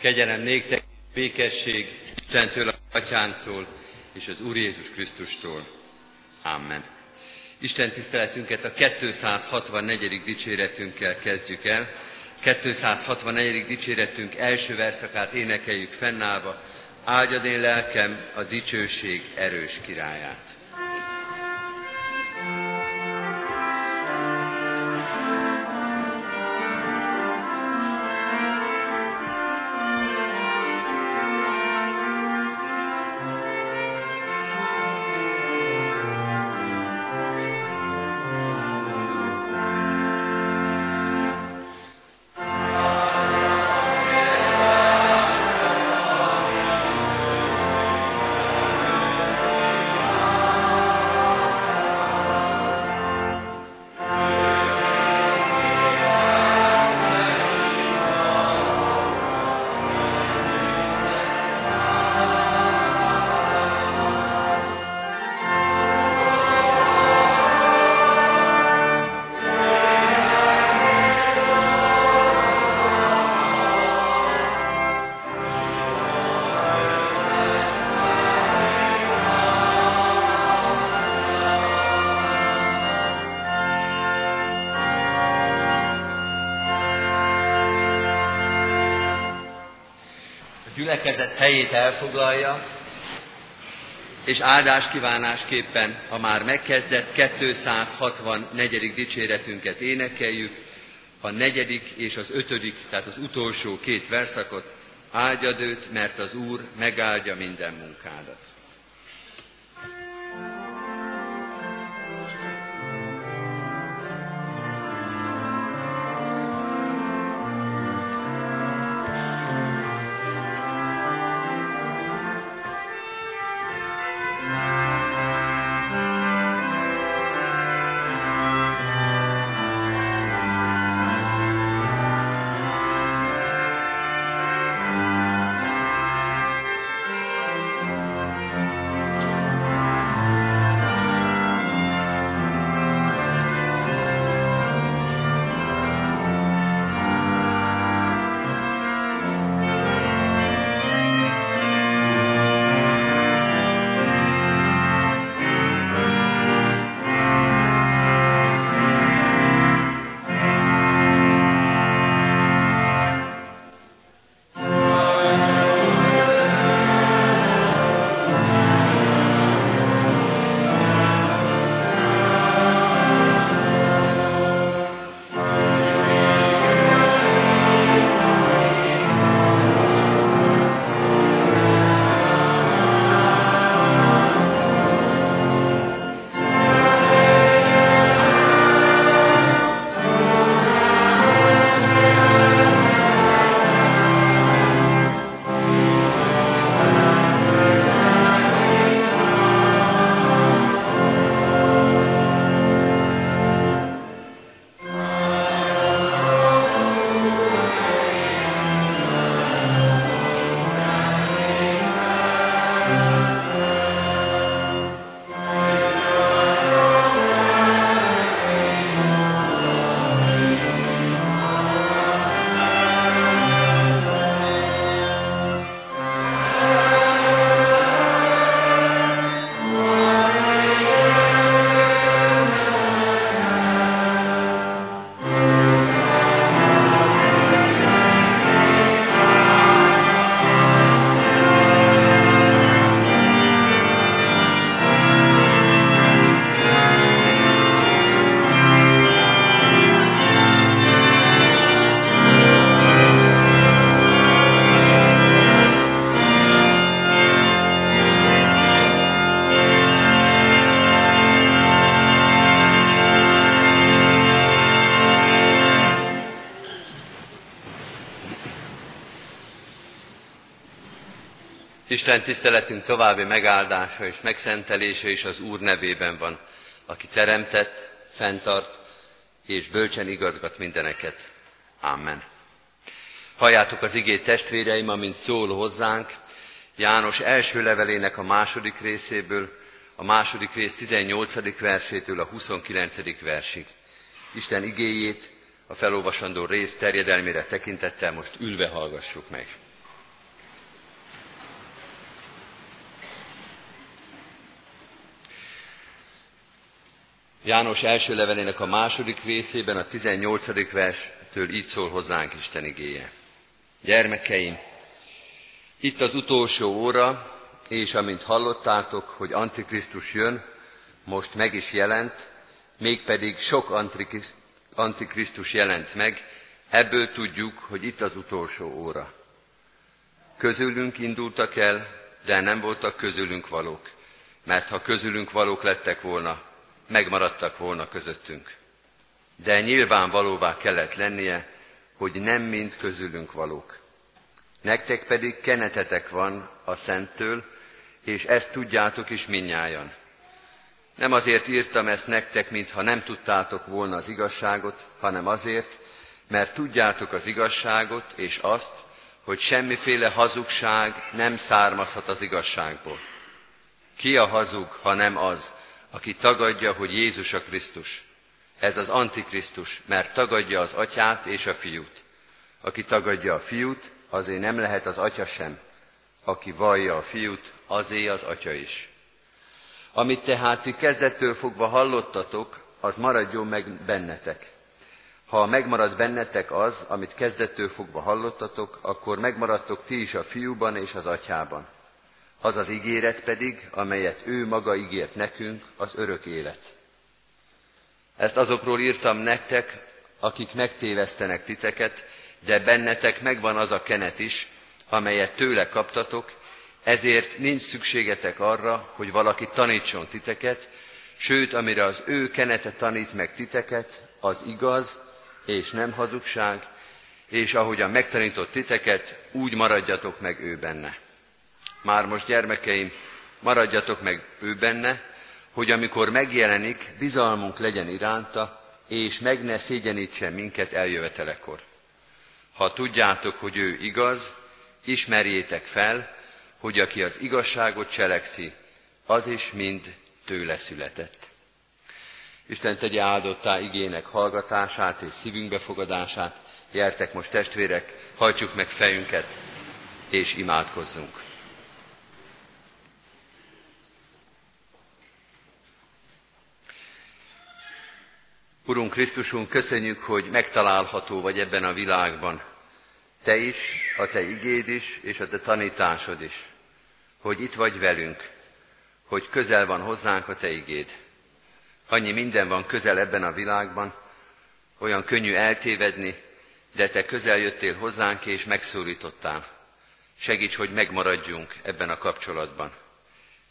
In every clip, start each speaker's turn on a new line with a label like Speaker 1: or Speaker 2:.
Speaker 1: Kegyelem néktek, békesség Istentől, Atyánktól és az Úr Jézus Krisztustól. Amen. Isten tiszteletünket a 264. dicséretünkkel kezdjük el. 264. dicséretünk első verszakát énekeljük fennállva. Áldjad én lelkem a dicsőség erős királyát. Gyülekezet helyét elfoglalja, és áldás kívánásképpen a már megkezdett 264. dicséretünket énekeljük, a negyedik és az ötödik, tehát az utolsó két verszakot, áldjad őt, mert az Úr megáldja minden munkádat. Isten tiszteletünk további megáldása és megszentelése is az Úr nevében van, aki teremtett, fenntart és bölcsen igazgat mindeneket. Amen. Halljátok az igét testvéreim, amint szól hozzánk, János első levelének a második részéből, a második rész 18. versétől a 29. versig. Isten igéjét, a felolvasandó rész terjedelmére tekintettel most ülve hallgassuk meg. János első levelének a második részében, a 18. verstől így szól hozzánk Isten igéje. Gyermekeim, itt az utolsó óra, és amint hallottátok, hogy Antikrisztus jön, most meg is jelent, mégpedig sok Antikrisztus jelent meg, ebből tudjuk, hogy itt az utolsó óra. Közülünk indultak el, de nem voltak közülünk valók, mert ha közülünk valók lettek volna, megmaradtak volna közöttünk. De nyilvánvalóvá kellett lennie, hogy nem mind közülünk valók. Nektek pedig kenetetek van a Szenttől, és ezt tudjátok is minnyájan. Nem azért írtam ezt nektek, mintha nem tudtátok volna az igazságot, hanem azért, mert tudjátok az igazságot, és azt, hogy semmiféle hazugság nem származhat az igazságból. Ki a hazug, ha nem az, aki tagadja, hogy Jézus a Krisztus? Ez az Antikrisztus, mert tagadja az atyát és a fiút. Aki tagadja a fiút, azért nem lehet az atya sem. Aki vallja a fiút, azé az atya is. Amit tehát ti kezdettől fogva hallottatok, az maradjon meg bennetek. Ha megmarad bennetek az, amit kezdettől fogva hallottatok, akkor megmaradtok ti is a fiúban és az atyában. Az az ígéret pedig, amelyet ő maga ígért nekünk, az örök élet. Ezt azokról írtam nektek, akik megtévesztenek titeket, de bennetek megvan az a kenet is, amelyet tőle kaptatok, ezért nincs szükségetek arra, hogy valaki tanítson titeket, sőt, amire az ő kenete tanít meg titeket, az igaz és nem hazugság, és ahogyan megtanított titeket, úgy maradjatok meg ő benne. Már most gyermekeim, maradjatok meg ő benne, hogy amikor megjelenik, bizalmunk legyen iránta, és meg ne szégyenítsen minket eljövetelekor. Ha tudjátok, hogy ő igaz, ismerjétek fel, hogy aki az igazságot cselekszi, az is mind tőle született. Isten tegye áldottá igének hallgatását és szívünk befogadását. Gyertek most testvérek, hajtsuk meg fejünket, és imádkozzunk. Urunk Krisztusunk, köszönjük, hogy megtalálható vagy ebben a világban. Te is, a Te igéd is, és a Te tanításod is. Hogy itt vagy velünk, hogy közel van hozzánk a Te igéd. Annyi minden van közel ebben a világban, olyan könnyű eltévedni, de Te közel jöttél hozzánk és megszólítottál. Segíts, hogy megmaradjunk ebben a kapcsolatban.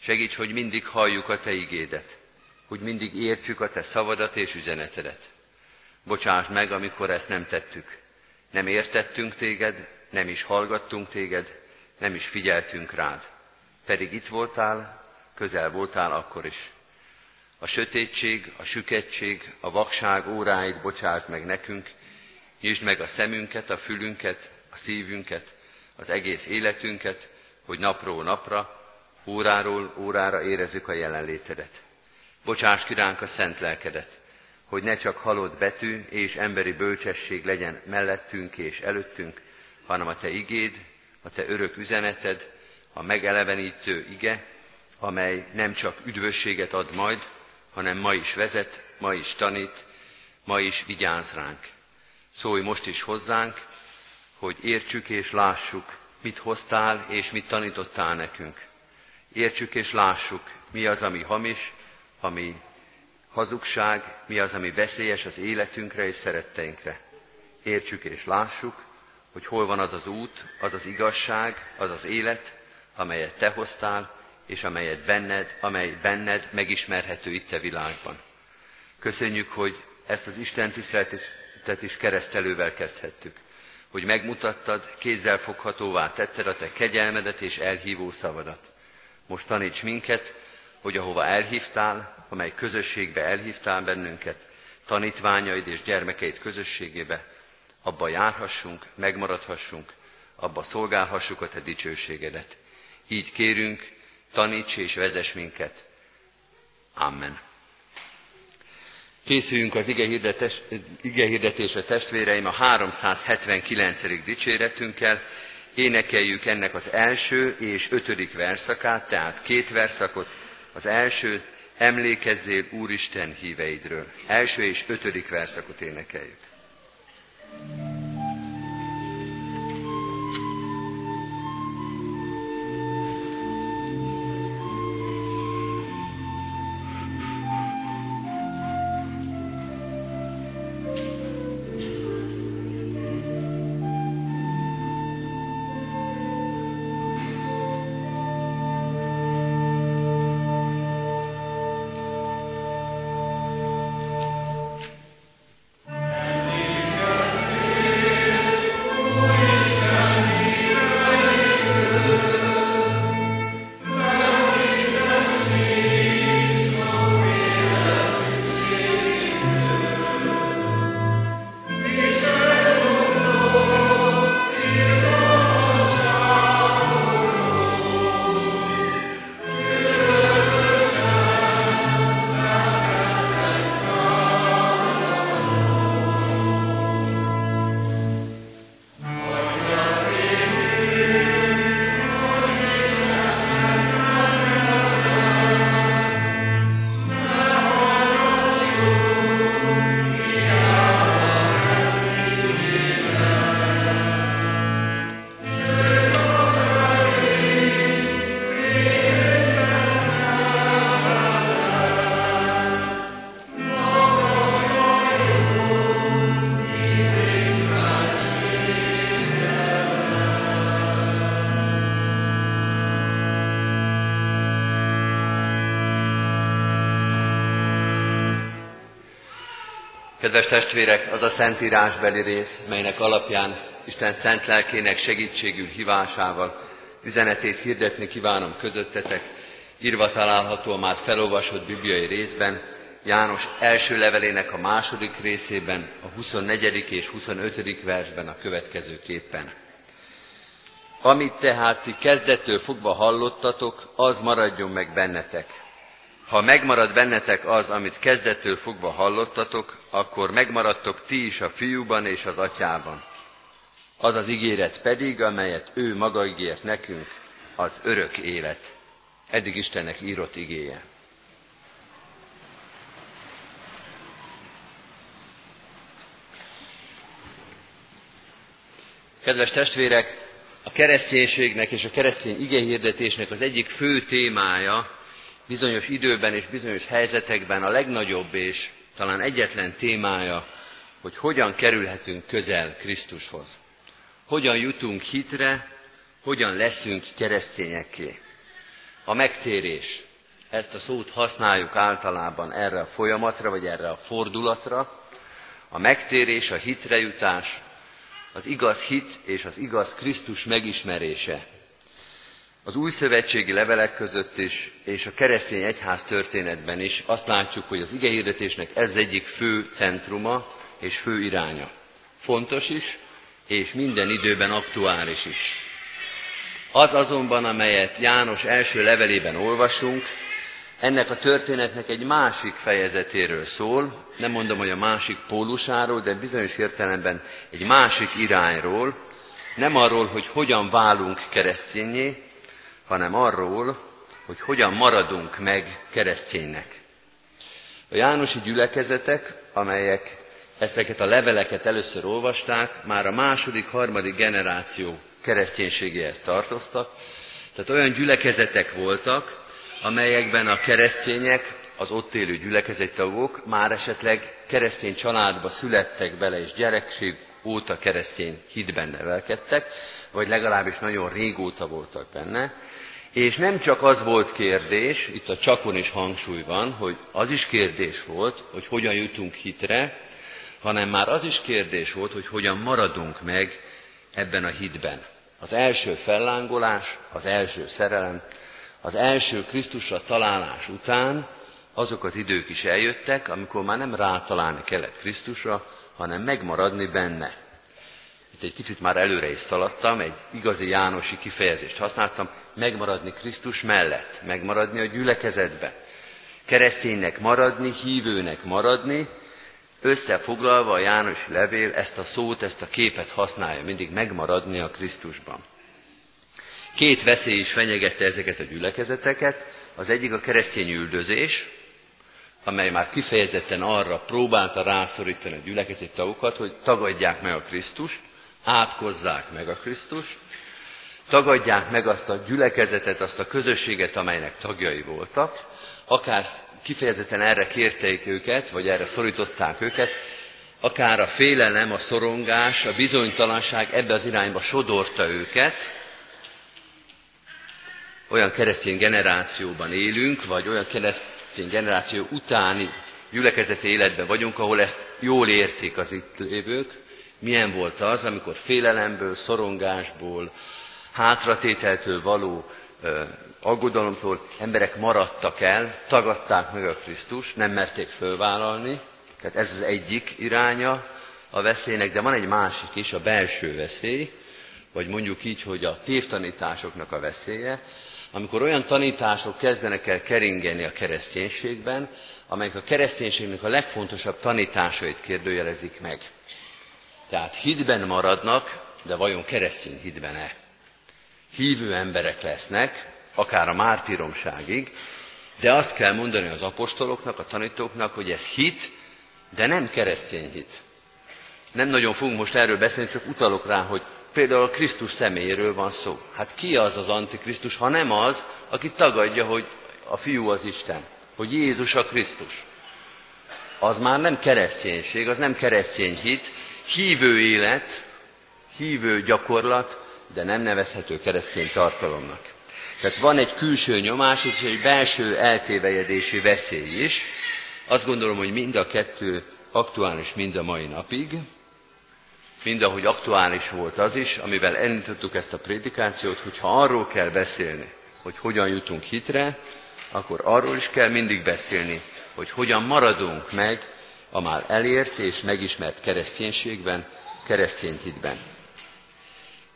Speaker 1: Segíts, hogy mindig halljuk a Te igédet hogy mindig értsük a Te szavadat és üzenetedet. Bocsáss meg, amikor ezt nem tettük. Nem értettünk Téged, nem is hallgattunk Téged, nem is figyeltünk rád. Pedig itt voltál, közel voltál akkor is. A sötétség, a süketség, a vakság óráit bocsásd meg nekünk, nyisd meg a szemünket, a fülünket, a szívünket, az egész életünket, hogy napról napra, óráról órára érezzük a jelenlétedet. Bocsáss ki a szent lelkedet, hogy ne csak halott betű és emberi bölcsesség legyen mellettünk és előttünk, hanem a Te igéd, a Te örök üzeneted, a megelevenítő ige, amely nem csak üdvösséget ad majd, hanem ma is vezet, ma is tanít, ma is vigyáz ránk. Szólj most is hozzánk, hogy értsük és lássuk, mit hoztál és mit tanítottál nekünk. Értsük és lássuk, mi az, ami hamis, ami hazugság, mi az, ami veszélyes az életünkre és szeretteinkre. Értsük és lássuk, hogy hol van az az út, az az igazság, az az élet, amelyet Te hoztál, és amelyet benned, amely benned megismerhető itt a világban. Köszönjük, hogy ezt az Isten tiszteletet is keresztelővel kezdhettük, hogy megmutattad, kézzel foghatóvá tetted a Te kegyelmedet és elhívó szavadat. Most taníts minket, hogy ahova elhívtál, amely közösségbe elhívtál bennünket, tanítványaid és gyermekeid közösségébe, abba járhassunk, megmaradhassunk, abba szolgálhassuk a te dicsőségedet. Így kérünk, taníts és vezess minket. Amen. Készüljünk az ige hirdetésre testvéreim a 379. dicséretünkkel, énekeljük ennek az első és ötödik verszakát, tehát két verszakot, az első emlékezzél Úristen híveidről. Első és ötödik verszakot énekeljük. Kedves testvérek, az a szentírásbeli rész, melynek alapján Isten szent lelkének segítségül hívásával üzenetét hirdetni kívánom közöttetek, írva található a már felolvasott bibliai részben, János első levelének a második részében, a 24. és 25. versben a következőképpen. Amit tehát ti kezdettől fogva hallottatok, az maradjon meg bennetek ha megmarad bennetek az, amit kezdettől fogva hallottatok, akkor megmaradtok ti is a fiúban és az atyában. Az az ígéret pedig, amelyet ő maga ígért nekünk, az örök élet. Eddig Istennek írott igéje. Kedves testvérek, a kereszténységnek és a keresztény igehirdetésnek az egyik fő témája bizonyos időben és bizonyos helyzetekben a legnagyobb és talán egyetlen témája, hogy hogyan kerülhetünk közel Krisztushoz. Hogyan jutunk hitre, hogyan leszünk keresztényekké. A megtérés, ezt a szót használjuk általában erre a folyamatra, vagy erre a fordulatra. A megtérés, a hitre jutás, az igaz hit és az igaz Krisztus megismerése az új szövetségi levelek között is, és a keresztény egyház történetben is azt látjuk, hogy az igehirdetésnek ez egyik fő centruma és fő iránya. Fontos is, és minden időben aktuális is. Az azonban, amelyet János első levelében olvasunk, ennek a történetnek egy másik fejezetéről szól, nem mondom, hogy a másik pólusáról, de bizonyos értelemben egy másik irányról, nem arról, hogy hogyan válunk keresztényé, hanem arról, hogy hogyan maradunk meg kereszténynek. A Jánosi gyülekezetek, amelyek ezeket a leveleket először olvasták, már a második, harmadik generáció kereszténységéhez tartoztak. Tehát olyan gyülekezetek voltak, amelyekben a keresztények, az ott élő gyülekezettagok már esetleg keresztény családba születtek bele, és gyerekség óta keresztény hitben nevelkedtek, vagy legalábbis nagyon régóta voltak benne, és nem csak az volt kérdés, itt a csakon is hangsúly van, hogy az is kérdés volt, hogy hogyan jutunk hitre, hanem már az is kérdés volt, hogy hogyan maradunk meg ebben a hitben. Az első fellángolás, az első szerelem, az első Krisztusra találás után azok az idők is eljöttek, amikor már nem rátalálni kellett Krisztusra, hanem megmaradni benne itt egy kicsit már előre is szaladtam, egy igazi Jánosi kifejezést használtam, megmaradni Krisztus mellett, megmaradni a gyülekezetbe. Kereszténynek maradni, hívőnek maradni, összefoglalva a Jánosi levél ezt a szót, ezt a képet használja, mindig megmaradni a Krisztusban. Két veszély is fenyegette ezeket a gyülekezeteket. Az egyik a keresztény üldözés, amely már kifejezetten arra próbálta rászorítani a gyülekezeti tagokat, hogy tagadják meg a Krisztust, átkozzák meg a Krisztust, tagadják meg azt a gyülekezetet, azt a közösséget, amelynek tagjai voltak, akár kifejezetten erre kérték őket, vagy erre szorították őket, akár a félelem, a szorongás, a bizonytalanság ebbe az irányba sodorta őket, olyan keresztény generációban élünk, vagy olyan keresztény generáció utáni gyülekezeti életben vagyunk, ahol ezt jól érték az itt lévők. Milyen volt az, amikor félelemből, szorongásból, hátratételtől való ö, aggodalomtól emberek maradtak el, tagadták meg a Krisztus, nem merték fölvállalni, tehát ez az egyik iránya a veszélynek, de van egy másik is, a belső veszély, vagy mondjuk így, hogy a tévtanításoknak a veszélye, amikor olyan tanítások kezdenek el keringeni a kereszténységben, amelyek a kereszténységnek a legfontosabb tanításait kérdőjelezik meg. Tehát hitben maradnak, de vajon keresztény hitben-e? Hívő emberek lesznek, akár a mártíromságig, de azt kell mondani az apostoloknak, a tanítóknak, hogy ez hit, de nem keresztény hit. Nem nagyon fogunk most erről beszélni, csak utalok rá, hogy például a Krisztus személyéről van szó. Hát ki az az antikrisztus, ha nem az, aki tagadja, hogy a fiú az Isten, hogy Jézus a Krisztus. Az már nem kereszténység, az nem keresztény hit, hívő élet, hívő gyakorlat, de nem nevezhető keresztény tartalomnak. Tehát van egy külső nyomás, és egy belső eltévejedési veszély is. Azt gondolom, hogy mind a kettő aktuális mind a mai napig, mind ahogy aktuális volt az is, amivel elindítottuk ezt a prédikációt, hogyha arról kell beszélni, hogy hogyan jutunk hitre, akkor arról is kell mindig beszélni, hogy hogyan maradunk meg a már elért és megismert kereszténységben, keresztény hitben.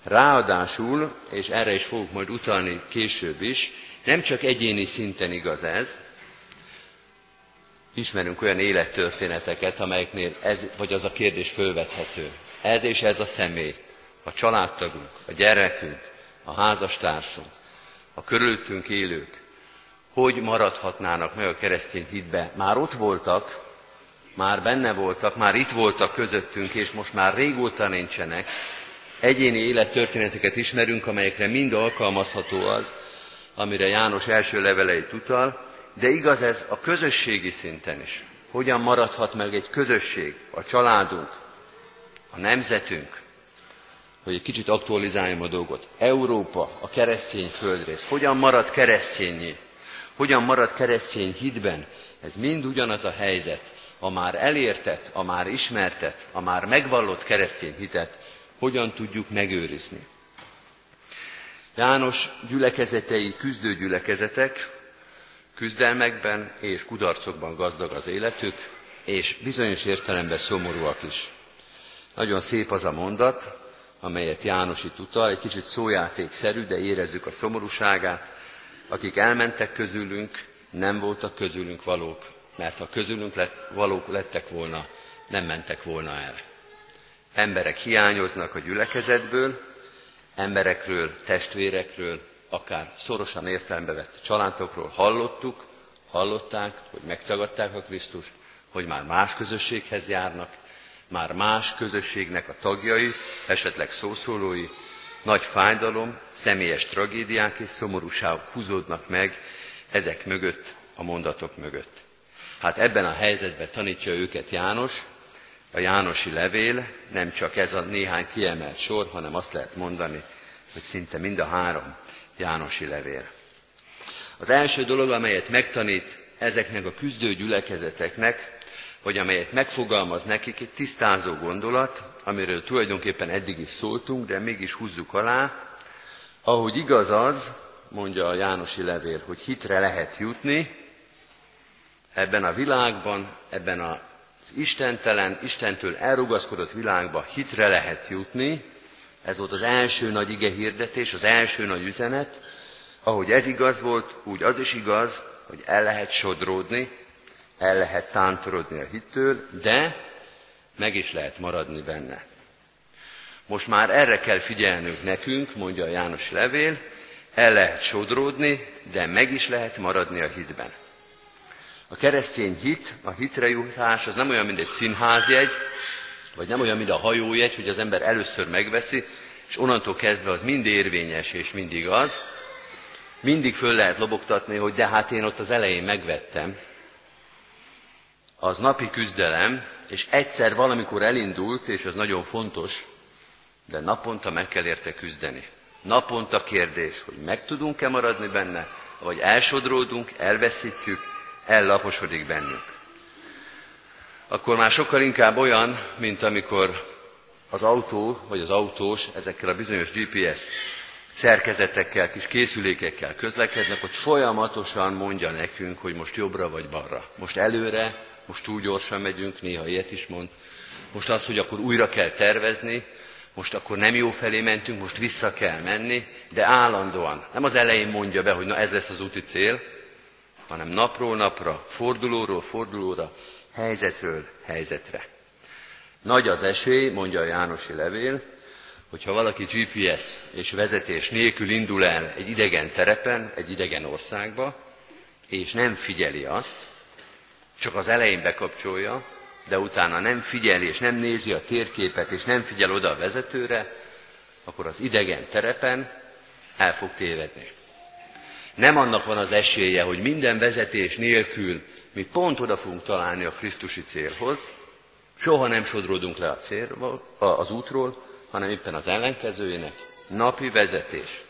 Speaker 1: Ráadásul, és erre is fogok majd utalni később is, nem csak egyéni szinten igaz ez, ismerünk olyan élettörténeteket, amelyeknél ez vagy az a kérdés fölvethető. Ez és ez a személy, a családtagunk, a gyerekünk, a házastársunk, a körülöttünk élők, hogy maradhatnának meg a keresztény hitbe. Már ott voltak, már benne voltak, már itt voltak közöttünk, és most már régóta nincsenek, egyéni élettörténeteket ismerünk, amelyekre mind alkalmazható az, amire János első leveleit utal, de igaz ez a közösségi szinten is. Hogyan maradhat meg egy közösség, a családunk, a nemzetünk, hogy egy kicsit aktualizáljam a dolgot. Európa, a keresztény földrész, hogyan marad keresztényé? Hogyan marad keresztény hitben? Ez mind ugyanaz a helyzet. A már elértett, a már ismertet, a már megvallott keresztény hitet hogyan tudjuk megőrizni. János gyülekezetei küzdő gyülekezetek, küzdelmekben és kudarcokban gazdag az életük, és bizonyos értelemben szomorúak is. Nagyon szép az a mondat, amelyet János itt utal, egy kicsit szójátékszerű, de érezzük a szomorúságát. Akik elmentek közülünk, nem voltak közülünk valók, mert ha közülünk lett, valók lettek volna, nem mentek volna el. Emberek hiányoznak a gyülekezetből, emberekről, testvérekről, akár szorosan értelembe vett családokról hallottuk, hallották, hogy megtagadták a Krisztust, hogy már más közösséghez járnak, már más közösségnek a tagjai, esetleg szószólói, nagy fájdalom, személyes tragédiák és szomorúságok húzódnak meg ezek mögött, a mondatok mögött. Hát ebben a helyzetben tanítja őket János, a Jánosi levél nem csak ez a néhány kiemelt sor, hanem azt lehet mondani, hogy szinte mind a három Jánosi levél. Az első dolog, amelyet megtanít ezeknek a küzdő gyülekezeteknek, vagy amelyet megfogalmaz nekik, egy tisztázó gondolat, amiről tulajdonképpen eddig is szóltunk, de mégis húzzuk alá, ahogy igaz az, mondja a Jánosi levél, hogy hitre lehet jutni, ebben a világban, ebben az istentelen, Istentől elrugaszkodott világba hitre lehet jutni, ez volt az első nagy ige hirdetés, az első nagy üzenet, ahogy ez igaz volt, úgy az is igaz, hogy el lehet sodródni, el lehet tántorodni a hittől, de meg is lehet maradni benne. Most már erre kell figyelnünk nekünk, mondja a János levél, el lehet sodródni, de meg is lehet maradni a hitben. A keresztény hit, a hitre jutás, az nem olyan, mint egy színházjegy, vagy nem olyan, mint a hajójegy, hogy az ember először megveszi, és onnantól kezdve az mind érvényes és mindig az. Mindig föl lehet lobogtatni, hogy de hát én ott az elején megvettem. Az napi küzdelem, és egyszer valamikor elindult, és az nagyon fontos, de naponta meg kell érte küzdeni. Naponta kérdés, hogy meg tudunk-e maradni benne, vagy elsodródunk, elveszítjük, ellaposodik bennünk. Akkor már sokkal inkább olyan, mint amikor az autó, vagy az autós ezekkel a bizonyos GPS szerkezetekkel, kis készülékekkel közlekednek, hogy folyamatosan mondja nekünk, hogy most jobbra vagy balra. Most előre, most túl gyorsan megyünk, néha ilyet is mond. Most az, hogy akkor újra kell tervezni, most akkor nem jó felé mentünk, most vissza kell menni, de állandóan. Nem az elején mondja be, hogy na ez lesz az úti cél, hanem napról napra, fordulóról fordulóra, helyzetről helyzetre. Nagy az esély, mondja a Jánosi levél, hogyha valaki GPS és vezetés nélkül indul el egy idegen terepen, egy idegen országba, és nem figyeli azt, csak az elején bekapcsolja, de utána nem figyeli, és nem nézi a térképet, és nem figyel oda a vezetőre, akkor az idegen terepen el fog tévedni. Nem annak van az esélye, hogy minden vezetés nélkül mi pont oda fogunk találni a Krisztusi célhoz, soha nem sodródunk le a célról, az útról, hanem éppen az ellenkezőjének. Napi vezetés,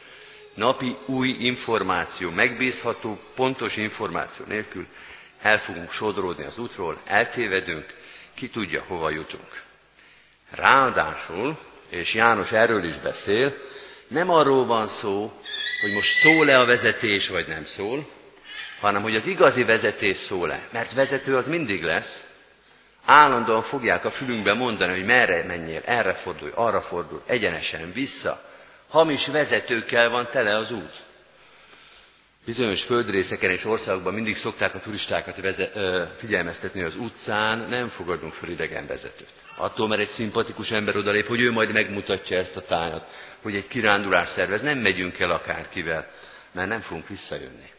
Speaker 1: napi új információ, megbízható, pontos információ nélkül el fogunk sodródni az útról, eltévedünk, ki tudja, hova jutunk. Ráadásul, és János erről is beszél, nem arról van szó, hogy most szól-e a vezetés, vagy nem szól, hanem hogy az igazi vezetés szól-e. Mert vezető az mindig lesz, állandóan fogják a fülünkbe mondani, hogy merre menjél, erre fordulj, arra fordulj, egyenesen, vissza. Hamis vezetőkkel van tele az út. Bizonyos földrészeken és országokban mindig szokták a turistákat veze, ö, figyelmeztetni az utcán, nem fogadunk fel idegen vezetőt. Attól, mert egy szimpatikus ember odalép, hogy ő majd megmutatja ezt a tájat, hogy egy kirándulás szervez, nem megyünk el akárkivel, mert nem fogunk visszajönni.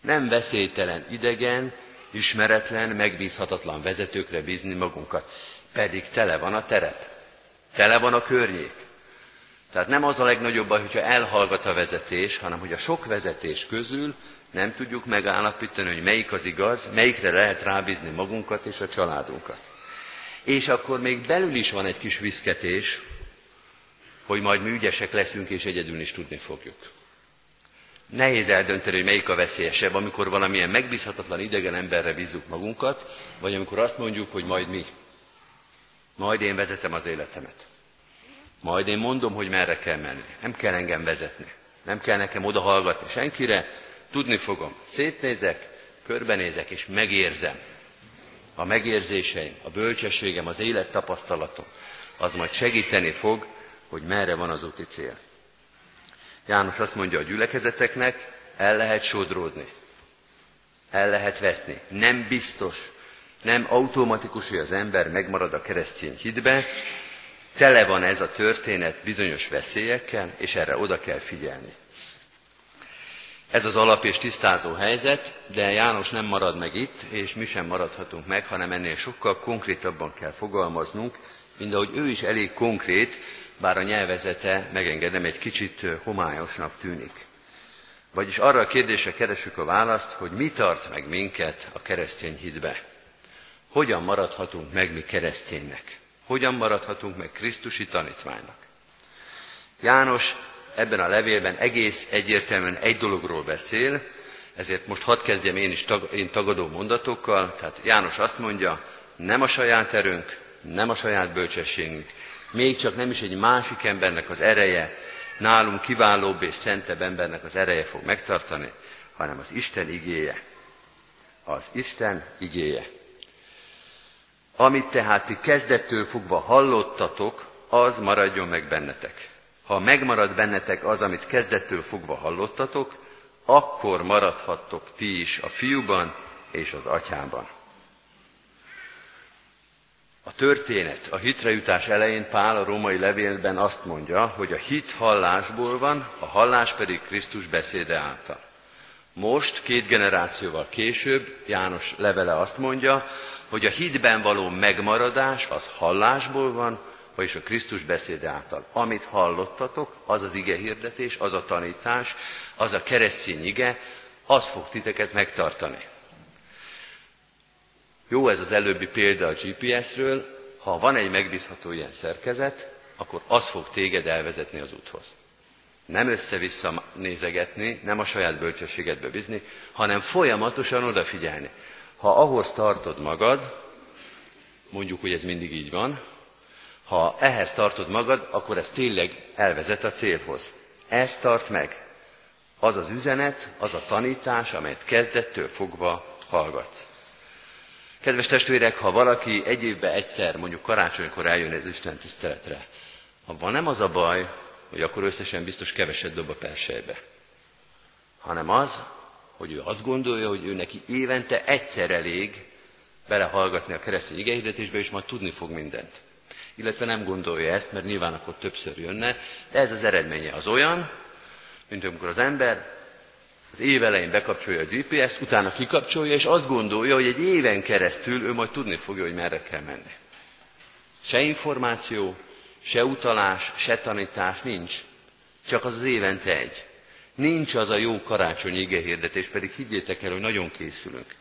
Speaker 1: Nem veszélytelen idegen, ismeretlen, megbízhatatlan vezetőkre bízni magunkat, pedig tele van a terep, tele van a környék. Tehát nem az a legnagyobb baj, hogyha elhallgat a vezetés, hanem hogy a sok vezetés közül nem tudjuk megállapítani, hogy melyik az igaz, melyikre lehet rábízni magunkat és a családunkat. És akkor még belül is van egy kis viszketés, hogy majd mi ügyesek leszünk és egyedül is tudni fogjuk. Nehéz eldönteni, hogy melyik a veszélyesebb, amikor valamilyen megbízhatatlan idegen emberre bízzuk magunkat, vagy amikor azt mondjuk, hogy majd mi. Majd én vezetem az életemet. Majd én mondom, hogy merre kell menni. Nem kell engem vezetni. Nem kell nekem odahallgatni senkire. Tudni fogom. Szétnézek, körbenézek, és megérzem. A megérzéseim, a bölcsességem, az élettapasztalatom, az majd segíteni fog, hogy merre van az úti cél. János azt mondja a gyülekezeteknek, el lehet sodródni, el lehet veszni. Nem biztos, nem automatikus, hogy az ember megmarad a keresztény hitbe, tele van ez a történet bizonyos veszélyekkel, és erre oda kell figyelni. Ez az alap és tisztázó helyzet, de János nem marad meg itt, és mi sem maradhatunk meg, hanem ennél sokkal konkrétabban kell fogalmaznunk, mint ahogy ő is elég konkrét, bár a nyelvezete, megengedem, egy kicsit homályosnak tűnik. Vagyis arra a kérdésre keresünk a választ, hogy mi tart meg minket a keresztény hitbe. Hogyan maradhatunk meg mi kereszténynek? Hogyan maradhatunk meg Krisztusi tanítványnak? János ebben a levélben egész egyértelműen egy dologról beszél, ezért most hadd kezdjem én is tag, én tagadó mondatokkal. Tehát János azt mondja, nem a saját erőnk, nem a saját bölcsességünk, még csak nem is egy másik embernek az ereje, nálunk kiválóbb és szentebb embernek az ereje fog megtartani, hanem az Isten igéje. Az Isten igéje. Amit tehát ti kezdettől fogva hallottatok, az maradjon meg bennetek. Ha megmarad bennetek az, amit kezdettől fogva hallottatok, akkor maradhattok ti is a fiúban és az atyában. A történet, a hitrejutás elején Pál a római levélben azt mondja, hogy a hit hallásból van, a hallás pedig Krisztus beszéde által. Most, két generációval később, János levele azt mondja, hogy a hitben való megmaradás az hallásból van, vagyis a Krisztus beszéde által. Amit hallottatok, az az ige hirdetés, az a tanítás, az a keresztény ige, az fog titeket megtartani. Jó ez az előbbi példa a GPS-ről, ha van egy megbízható ilyen szerkezet, akkor az fog téged elvezetni az úthoz. Nem össze-vissza nézegetni, nem a saját bölcsességedbe bízni, hanem folyamatosan odafigyelni. Ha ahhoz tartod magad, mondjuk, hogy ez mindig így van, ha ehhez tartod magad, akkor ez tényleg elvezet a célhoz. Ezt tart meg. Az az üzenet, az a tanítás, amelyet kezdettől fogva hallgatsz. Kedves testvérek, ha valaki egy évben egyszer, mondjuk karácsonykor eljön az Isten tiszteletre, van nem az a baj, hogy akkor összesen biztos keveset dob a persejbe, hanem az, hogy ő azt gondolja, hogy ő neki évente egyszer elég belehallgatni a keresztény igehirdetésbe, és majd tudni fog mindent. Illetve nem gondolja ezt, mert nyilván akkor többször jönne, de ez az eredménye az olyan, mint amikor az ember az év elején bekapcsolja a GPS-t, utána kikapcsolja, és azt gondolja, hogy egy éven keresztül ő majd tudni fogja, hogy merre kell menni. Se információ, se utalás, se tanítás nincs. Csak az az évente egy. Nincs az a jó karácsonyi igehirdetés, pedig higgyétek el, hogy nagyon készülünk.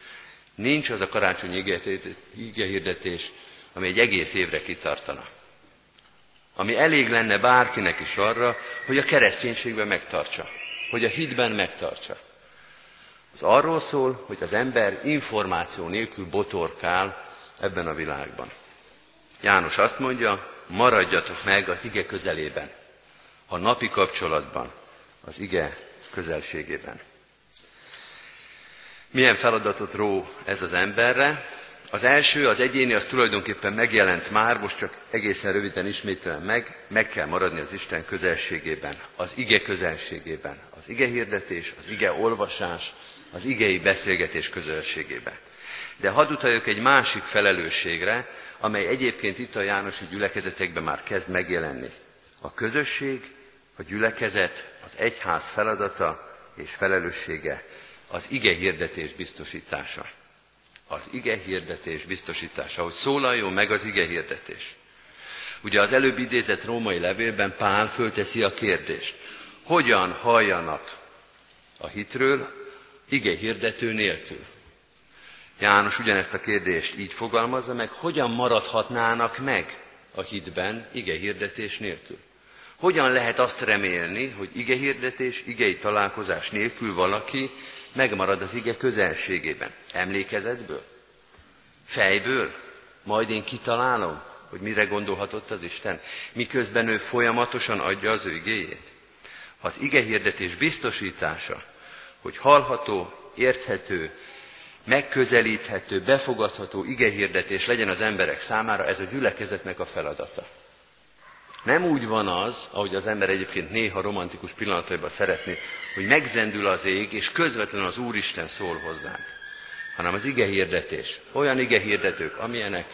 Speaker 1: Nincs az a karácsonyi igehirdetés, ami egy egész évre kitartana. Ami elég lenne bárkinek is arra, hogy a kereszténységben megtartsa hogy a hitben megtartsa. Az arról szól, hogy az ember információ nélkül botorkál ebben a világban. János azt mondja, maradjatok meg az ige közelében, a napi kapcsolatban, az ige közelségében. Milyen feladatot ró ez az emberre? Az első, az egyéni, az tulajdonképpen megjelent már, most csak egészen röviden ismételem meg, meg kell maradni az Isten közelségében, az ige közelségében, az ige hirdetés, az ige olvasás, az igei beszélgetés közelségében. De hadd utaljak egy másik felelősségre, amely egyébként itt a Jánosi gyülekezetekben már kezd megjelenni. A közösség, a gyülekezet, az egyház feladata és felelőssége az ige hirdetés biztosítása az ige hirdetés biztosítása, hogy szólaljon meg az ige hirdetés. Ugye az előbb idézett római levélben Pál fölteszi a kérdést, hogyan halljanak a hitről ige hirdető nélkül. János ugyanezt a kérdést így fogalmazza meg, hogyan maradhatnának meg a hitben ige hirdetés nélkül. Hogyan lehet azt remélni, hogy ige hirdetés, igei találkozás nélkül valaki megmarad az ige közelségében. Emlékezetből? Fejből? Majd én kitalálom, hogy mire gondolhatott az Isten, miközben ő folyamatosan adja az ő igéjét. Az ige hirdetés biztosítása, hogy hallható, érthető, megközelíthető, befogadható igehirdetés legyen az emberek számára, ez a gyülekezetnek a feladata. Nem úgy van az, ahogy az ember egyébként néha romantikus pillanataiban szeretné, hogy megzendül az ég, és közvetlenül az Úristen szól hozzánk, hanem az ige hirdetés. Olyan ige hirdetők, amilyenek,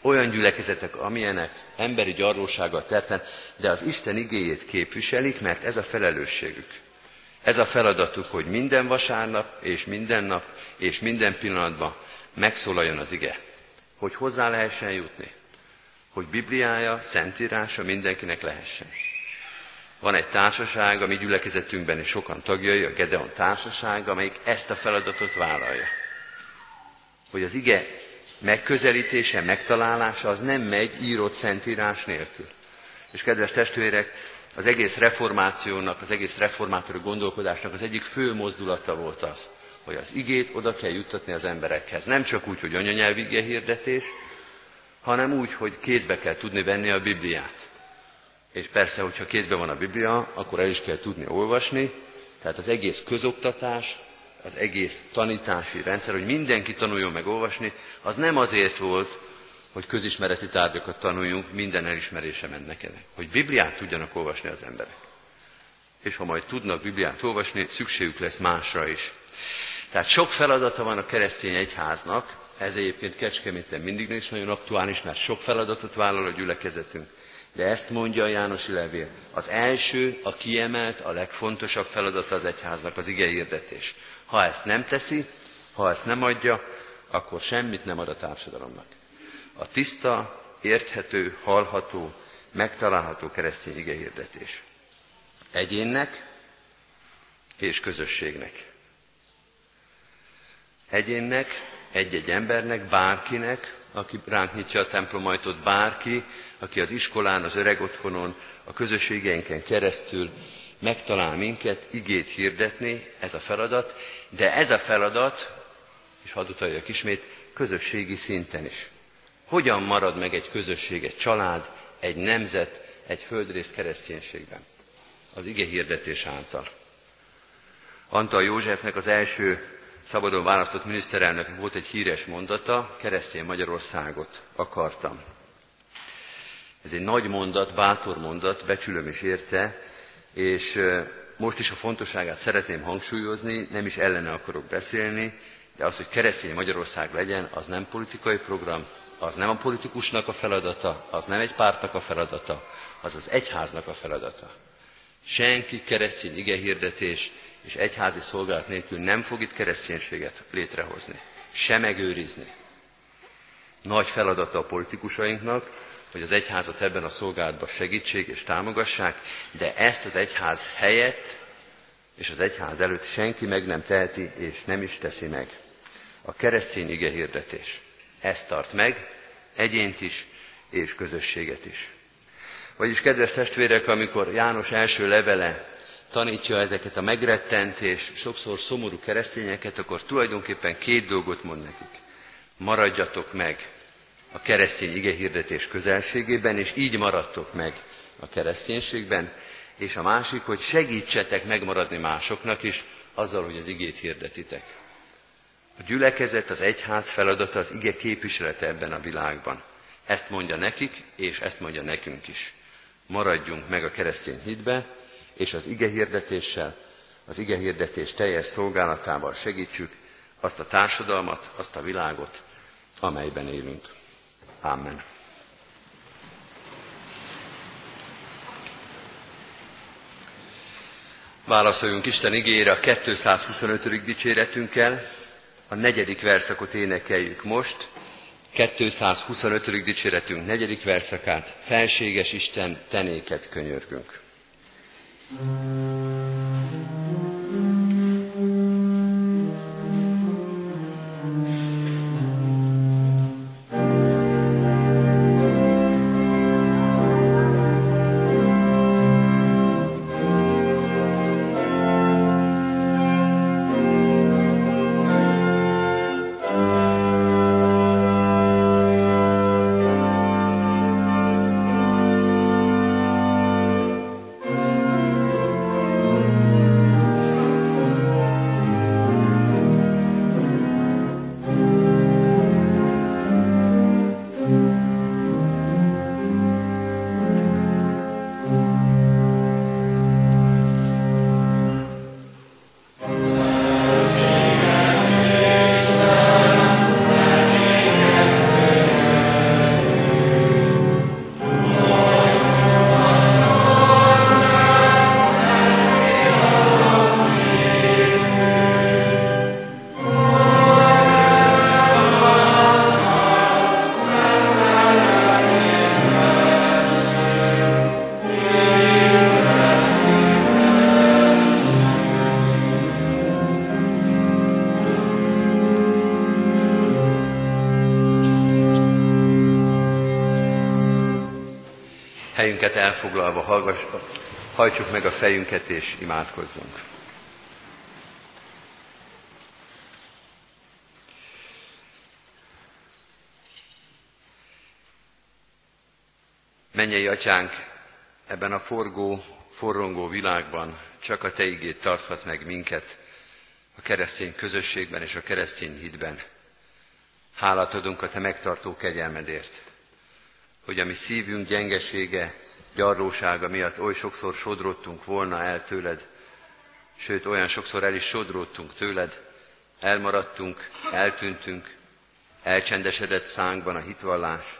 Speaker 1: olyan gyülekezetek, amilyenek, emberi gyarlósággal terten, de az Isten igéjét képviselik, mert ez a felelősségük. Ez a feladatuk, hogy minden vasárnap, és minden nap, és minden pillanatban megszólaljon az ige, hogy hozzá lehessen jutni hogy Bibliája, Szentírása mindenkinek lehessen. Van egy társaság, a mi gyülekezetünkben is sokan tagjai, a Gedeon társaság, amelyik ezt a feladatot vállalja. Hogy az ige megközelítése, megtalálása az nem megy írott szentírás nélkül. És kedves testvérek, az egész reformációnak, az egész reformátori gondolkodásnak az egyik fő mozdulata volt az, hogy az igét oda kell juttatni az emberekhez. Nem csak úgy, hogy anyanyelvi hirdetés, hanem úgy, hogy kézbe kell tudni venni a Bibliát. És persze, hogyha kézbe van a Biblia, akkor el is kell tudni olvasni, tehát az egész közoktatás, az egész tanítási rendszer, hogy mindenki tanuljon meg olvasni, az nem azért volt, hogy közismereti tárgyakat tanuljunk, minden elismerése mennek ennek. Hogy Bibliát tudjanak olvasni az emberek. És ha majd tudnak Bibliát olvasni, szükségük lesz másra is. Tehát sok feladata van a keresztény egyháznak, ez egyébként Kecskeméten mindig is nagyon aktuális, mert sok feladatot vállal a gyülekezetünk. De ezt mondja a Jánosi levél. Az első, a kiemelt, a legfontosabb feladata az egyháznak az ige hirdetés. Ha ezt nem teszi, ha ezt nem adja, akkor semmit nem ad a társadalomnak. A tiszta, érthető, hallható, megtalálható keresztény ige hirdetés. Egyénnek és közösségnek. Egyénnek, egy-egy embernek, bárkinek, aki ránk nyitja a templomajtot, bárki, aki az iskolán, az öreg otthonon, a közösségeinken keresztül megtalál minket, igét hirdetni, ez a feladat, de ez a feladat, és hadd utaljak ismét, közösségi szinten is. Hogyan marad meg egy közösség, egy család, egy nemzet, egy földrész kereszténységben? Az ige hirdetés által. Antal Józsefnek az első szabadon választott miniszterelnök volt egy híres mondata, keresztény Magyarországot akartam. Ez egy nagy mondat, bátor mondat, becsülöm is érte, és most is a fontosságát szeretném hangsúlyozni, nem is ellene akarok beszélni, de az, hogy keresztény Magyarország legyen, az nem politikai program, az nem a politikusnak a feladata, az nem egy pártnak a feladata, az az egyháznak a feladata. Senki keresztény igehirdetés és egyházi szolgálat nélkül nem fog itt kereszténységet létrehozni, se megőrizni. Nagy feladata a politikusainknak, hogy az egyházat ebben a szolgálatban segítség és támogassák, de ezt az egyház helyett és az egyház előtt senki meg nem teheti, és nem is teszi meg. A keresztény ige hirdetés. Ezt tart meg, egyént is, és közösséget is. Vagyis, kedves testvérek, amikor János első levele tanítja ezeket a megrettent és sokszor szomorú keresztényeket, akkor tulajdonképpen két dolgot mond nekik. Maradjatok meg a keresztény igehirdetés közelségében, és így maradtok meg a kereszténységben, és a másik, hogy segítsetek megmaradni másoknak is, azzal, hogy az igét hirdetitek. A gyülekezet, az egyház feladata az ige képviselete ebben a világban. Ezt mondja nekik, és ezt mondja nekünk is. Maradjunk meg a keresztény hitbe, és az ige hirdetéssel, az ige hirdetés teljes szolgálatával segítsük azt a társadalmat, azt a világot, amelyben élünk. Amen. Válaszoljunk Isten igére a 225. dicséretünkkel. A negyedik verszakot énekeljük most. 225. dicséretünk negyedik verszakát. Felséges Isten, tenéket könyörgünk. Música helyünket elfoglalva hallgass, hajtsuk meg a fejünket és imádkozzunk. Mennyei atyánk, ebben a forgó, forrongó világban csak a Te igét tarthat meg minket a keresztény közösségben és a keresztény hitben. Hálát adunk a Te megtartó kegyelmedért, hogy a mi szívünk gyengesége, gyarlósága miatt oly sokszor sodródtunk volna el tőled, sőt olyan sokszor el is sodródtunk tőled, elmaradtunk, eltűntünk, elcsendesedett szánkban a hitvallás,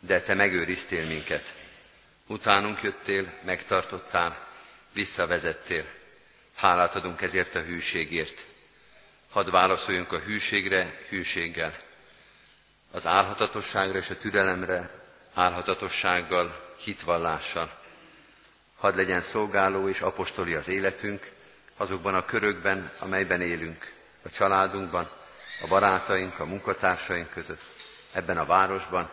Speaker 1: de te megőriztél minket. Utánunk jöttél, megtartottál, visszavezettél. Hálát adunk ezért a hűségért. Hadd válaszoljunk a hűségre hűséggel. Az álhatatosságra és a türelemre álhatatossággal, hitvallással. Hadd legyen szolgáló és apostoli az életünk, azokban a körökben, amelyben élünk, a családunkban, a barátaink, a munkatársaink között, ebben a városban,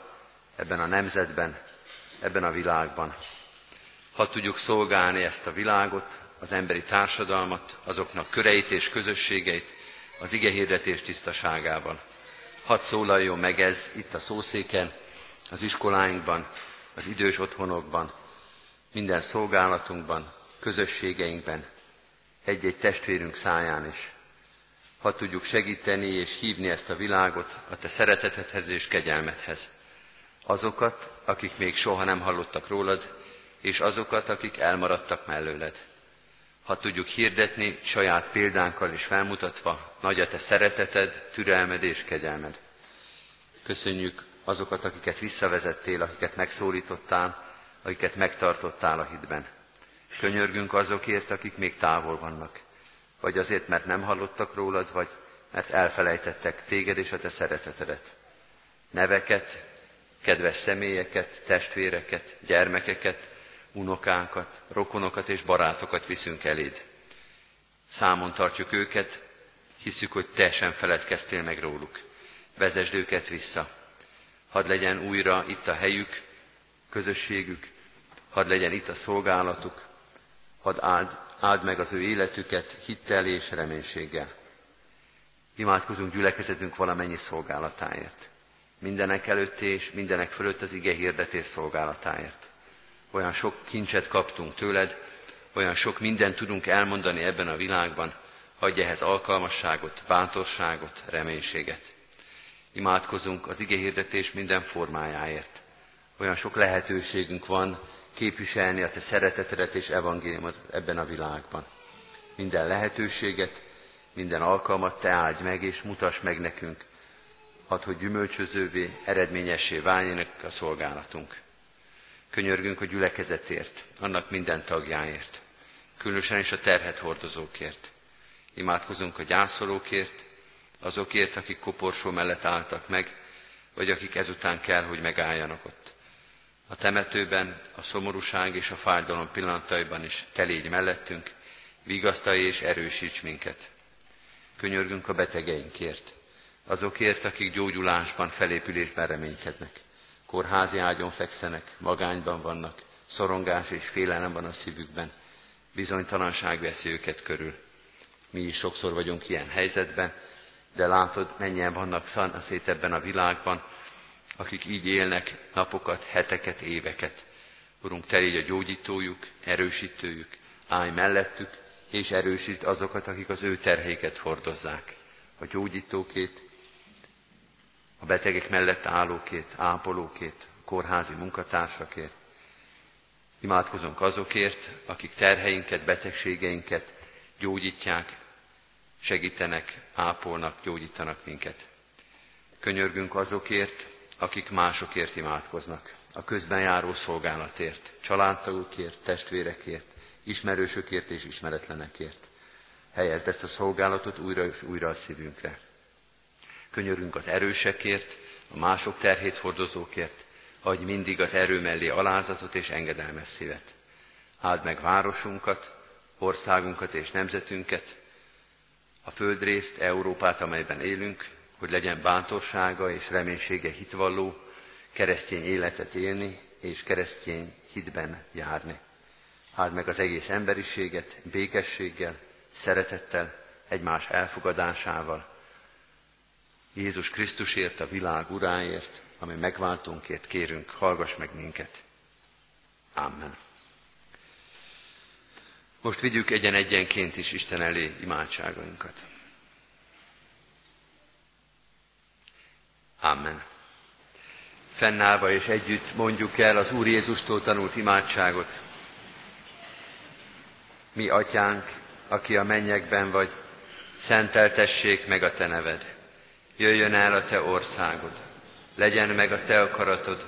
Speaker 1: ebben a nemzetben, ebben a világban. Ha tudjuk szolgálni ezt a világot, az emberi társadalmat, azoknak köreit és közösségeit, az ige hirdetés tisztaságával. Hadd szólaljon meg ez itt a szószéken, az iskoláinkban, az idős otthonokban, minden szolgálatunkban, közösségeinkben, egy-egy testvérünk száján is. Ha tudjuk segíteni és hívni ezt a világot a te szeretetedhez és kegyelmethez. Azokat, akik még soha nem hallottak rólad, és azokat, akik elmaradtak mellőled. Ha tudjuk hirdetni saját példánkkal is felmutatva, nagy a te szereteted, türelmed és kegyelmed. Köszönjük azokat, akiket visszavezettél, akiket megszólítottál, akiket megtartottál a hitben. Könyörgünk azokért, akik még távol vannak, vagy azért, mert nem hallottak rólad, vagy mert elfelejtettek téged és a te szeretetedet. Neveket, kedves személyeket, testvéreket, gyermekeket, unokákat, rokonokat és barátokat viszünk eléd. Számon tartjuk őket, hiszük, hogy te sem feledkeztél meg róluk. Vezesd őket vissza. Hadd legyen újra itt a helyük, közösségük, hadd legyen itt a szolgálatuk, hadd áld, áld meg az ő életüket hittel és reménységgel. Imádkozunk gyülekezetünk valamennyi szolgálatáért. Mindenek előtt és mindenek fölött az ige hirdetés szolgálatáért. Olyan sok kincset kaptunk tőled, olyan sok mindent tudunk elmondani ebben a világban, adj ehhez alkalmasságot, bátorságot, reménységet. Imádkozunk az ige hirdetés minden formájáért. Olyan sok lehetőségünk van képviselni a te szeretetedet és evangéliumot ebben a világban. Minden lehetőséget, minden alkalmat te áldj meg, és mutass meg nekünk, hadd, hogy gyümölcsözővé, eredményessé váljanak a szolgálatunk. Könyörgünk a gyülekezetért, annak minden tagjáért, különösen is a terhet hordozókért. Imádkozunk a gyászolókért, azokért, akik koporsó mellett álltak meg, vagy akik ezután kell, hogy megálljanak ott. A temetőben, a szomorúság és a fájdalom pillanataiban is te légy mellettünk, vigasztalj és erősíts minket. Könyörgünk a betegeinkért, azokért, akik gyógyulásban, felépülésben reménykednek. Kórházi ágyon fekszenek, magányban vannak, szorongás és félelem van a szívükben, bizonytalanság veszi őket körül. Mi is sokszor vagyunk ilyen helyzetben, de látod, mennyien vannak szét ebben a világban, akik így élnek napokat, heteket, éveket. Urunk, te légy a gyógyítójuk, erősítőjük, állj mellettük, és erősítsd azokat, akik az ő terhéket hordozzák. A gyógyítókét, a betegek mellett állókét, ápolókét, kórházi munkatársakért. Imádkozunk azokért, akik terheinket, betegségeinket gyógyítják, segítenek, ápolnak, gyógyítanak minket. Könyörgünk azokért, akik másokért imádkoznak, a közben járó szolgálatért, családtagokért, testvérekért, ismerősökért és ismeretlenekért. Helyezd ezt a szolgálatot újra és újra a szívünkre. Könyörünk az erősekért, a mások terhét hordozókért, adj mindig az erő mellé alázatot és engedelmes szívet. Áld meg városunkat, országunkat és nemzetünket, a földrészt, Európát, amelyben élünk, hogy legyen bántorsága és reménysége hitvalló, keresztény életet élni és keresztény hitben járni. Áld meg az egész emberiséget békességgel, szeretettel, egymás elfogadásával, Jézus Krisztusért, a világ uráért, ami megváltunkért kérünk, hallgass meg minket. Amen. Most vigyük egyen-egyenként is Isten elé imádságainkat. Amen. Fennállva és együtt mondjuk el az Úr Jézustól tanult imádságot. Mi, Atyánk, aki a mennyekben vagy, szenteltessék meg a Te neved jöjjön el a te országod, legyen meg a te akaratod,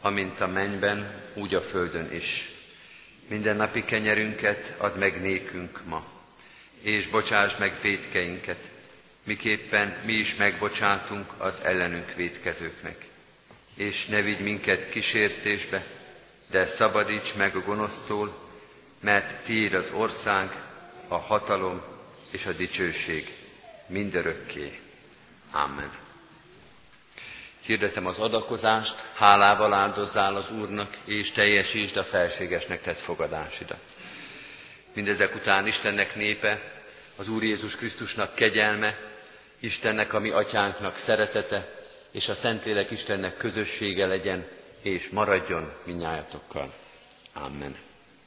Speaker 1: amint a mennyben, úgy a földön is. Minden napi kenyerünket add meg nékünk ma, és bocsáss meg védkeinket, miképpen mi is megbocsátunk az ellenünk védkezőknek. És ne vigy minket kísértésbe, de szabadíts meg a gonosztól, mert tiéd az ország, a hatalom és a dicsőség mindörökké. Amen. Hirdetem az adakozást, hálával áldozzál az Úrnak, és teljesítsd a felségesnek tett fogadásidat. Mindezek után Istennek népe, az Úr Jézus Krisztusnak kegyelme, Istennek, a mi atyánknak szeretete, és a Szentlélek Istennek közössége legyen, és maradjon minnyájatokkal. Amen.